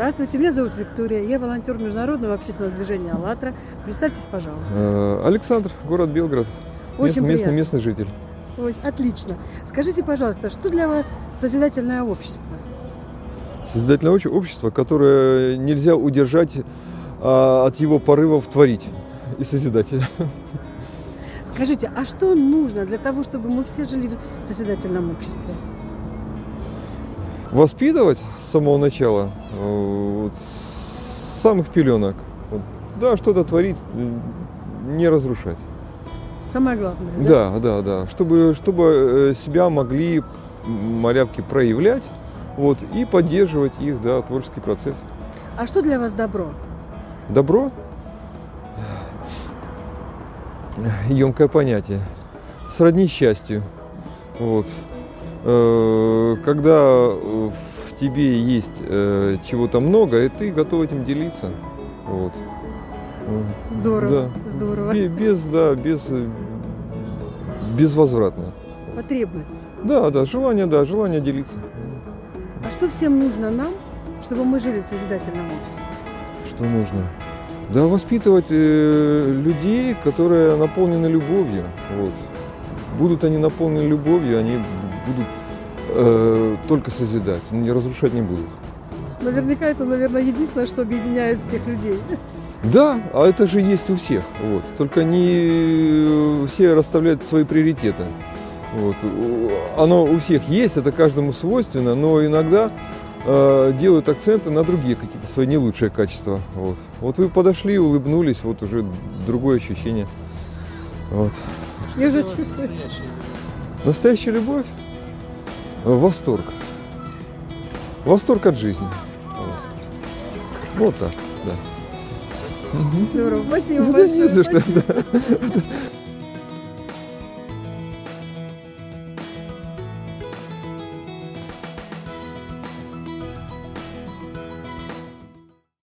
Здравствуйте, меня зовут Виктория, я волонтер международного общественного движения «АЛЛАТРА». Представьтесь, пожалуйста. Э, Александр, город Белгород. Очень местный, местный, приятно. местный житель. Ой, отлично. Скажите, пожалуйста, что для вас созидательное общество? Созидательное обще- общество, которое нельзя удержать а, от его порывов творить и созидать. Скажите, а что нужно для того, чтобы мы все жили в созидательном обществе? Воспитывать с самого начала, э, вот, с самых пеленок. Вот, да, что-то творить, м, не разрушать. Самое главное. Да, да, да. Чтобы, чтобы э, себя могли м, малявки проявлять вот, и поддерживать их, да, творческий процесс. А что для вас добро? Добро емкое понятие. Сродни счастью. Вот. Э, Когда э, в тебе есть э, чего-то много, и ты готов этим делиться. Вот. М, Здорово, Да. здорово. Бе- Без, да, без, э, безвозвратно. Потребность. Да, да, желание, да, желание делиться. А что всем нужно нам, чтобы мы жили в созидательном обществе? Что нужно? Да, воспитывать э, людей, которые наполнены любовью. Вот. Будут они наполнены любовью, они будут э, только созидать, не разрушать не будут. Наверняка это, наверное, единственное, что объединяет всех людей. Да, а это же есть у всех. Вот. Только не все расставляют свои приоритеты. Вот. Оно у всех есть, это каждому свойственно, но иногда э, делают акценты на другие какие-то свои не лучшие качества. Вот. вот вы подошли, улыбнулись, вот уже другое ощущение. Вот. Я уже чувствую. Настоящая любовь – восторг. Восторг от жизни. Вот, Вот так, да. Здорово. Спасибо Да большое. не за что, Спасибо. да.